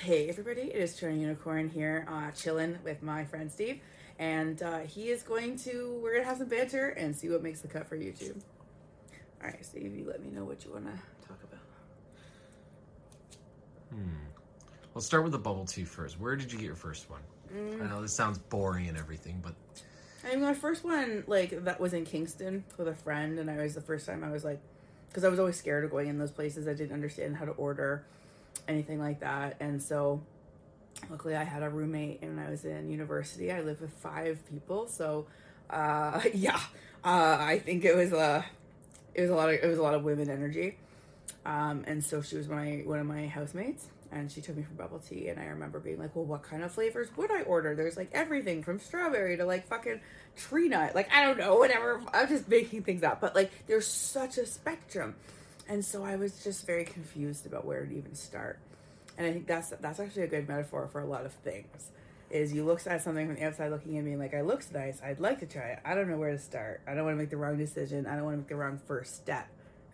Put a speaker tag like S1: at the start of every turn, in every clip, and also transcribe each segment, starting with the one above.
S1: Hey everybody, it is Toronto Unicorn here, uh, chilling with my friend Steve, and uh, he is going to. We're gonna have some banter and see what makes the cut for YouTube. All right, Steve, you let me know what you want to talk about. Hmm.
S2: Let's start with the bubble tea first. Where did you get your first one? I know this sounds boring and everything, but
S1: I mean, my first one, like, that was in Kingston with a friend, and I was the first time I was like, because I was always scared of going in those places. I didn't understand how to order anything like that. And so, luckily, I had a roommate, and I was in university. I lived with five people. So, uh, yeah, uh, I think it was a, it was a lot of, it was a lot of women energy. Um, and so she was my one of my housemates, and she took me for bubble tea. And I remember being like, "Well, what kind of flavors would I order?" There's like everything from strawberry to like fucking tree nut. Like I don't know, whatever. I'm just making things up, but like there's such a spectrum, and so I was just very confused about where to even start. And I think that's that's actually a good metaphor for a lot of things. Is you look at something from the outside looking at me like, "I looks nice. I'd like to try it. I don't know where to start. I don't want to make the wrong decision. I don't want to make the wrong first step."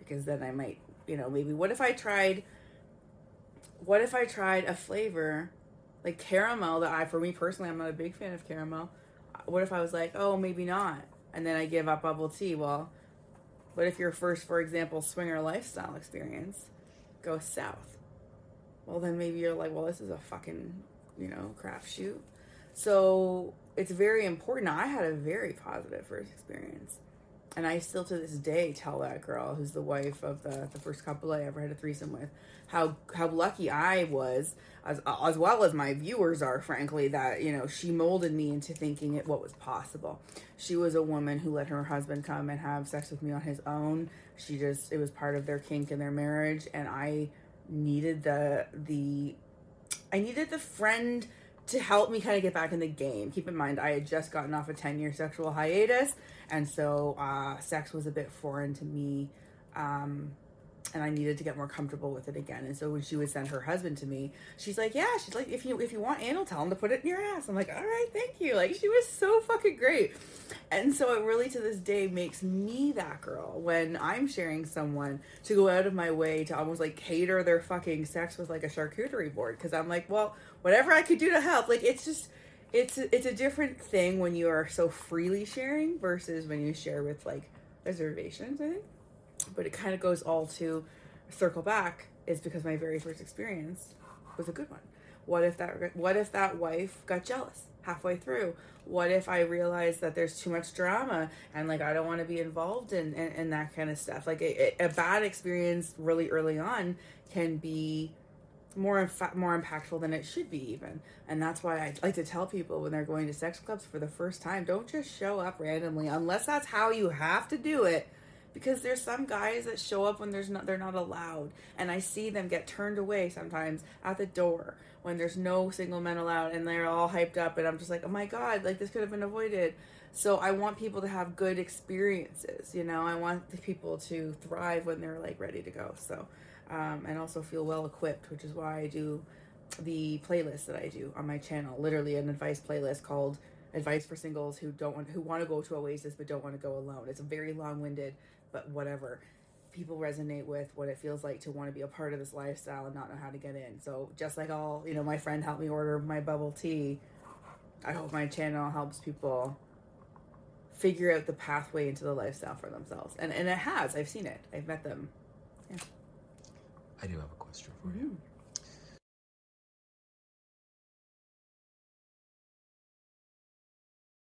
S1: because then I might, you know, maybe what if I tried what if I tried a flavor like caramel that I for me personally I'm not a big fan of caramel. What if I was like, "Oh, maybe not." And then I give up bubble tea. Well, what if your first, for example, swinger lifestyle experience goes south? Well, then maybe you're like, "Well, this is a fucking, you know, crapshoot." So, it's very important. I had a very positive first experience and I still to this day tell that girl who's the wife of the, the first couple I ever had a threesome with how how lucky I was as as well as my viewers are frankly that you know she molded me into thinking it what was possible. She was a woman who let her husband come and have sex with me on his own. She just it was part of their kink in their marriage and I needed the the I needed the friend to help me kind of get back in the game. Keep in mind, I had just gotten off a 10 year sexual hiatus, and so uh, sex was a bit foreign to me. Um, and I needed to get more comfortable with it again. And so when she would send her husband to me, she's like, "Yeah, she's like, if you if you want anal, tell him to put it in your ass." I'm like, "All right, thank you." Like she was so fucking great, and so it really to this day makes me that girl when I'm sharing someone to go out of my way to almost like cater their fucking sex with like a charcuterie board because I'm like, well, whatever I could do to help. Like it's just it's it's a different thing when you are so freely sharing versus when you share with like reservations. I think but it kind of goes all to circle back is because my very first experience was a good one. What if that what if that wife got jealous halfway through? What if i realized that there's too much drama and like i don't want to be involved in, in, in that kind of stuff? Like a, a bad experience really early on can be more more impactful than it should be even. And that's why i like to tell people when they're going to sex clubs for the first time don't just show up randomly unless that's how you have to do it because there's some guys that show up when there's not they're not allowed. And i see them get turned away sometimes at the door when there's no single men allowed and they're all hyped up and i'm just like oh my god like this could have been avoided. So i want people to have good experiences you know? I want the people to thrive when they're like ready to go. So um, and also feel well equipped which is why i do the playlist that i do on my channel. Literally an advice playlist called advice for singles who don't want who want to go to oasis but don't want to go alone. It's a very long-winded but whatever people resonate with what it feels like to want to be a part of this lifestyle and not know how to get in. So just like all you know my friend helped me order my bubble tea i hope my channel helps people figure out the pathway into the lifestyle for themselves. And and it has i've seen it. I've met them.
S2: I do have a question for you.
S1: Mhm.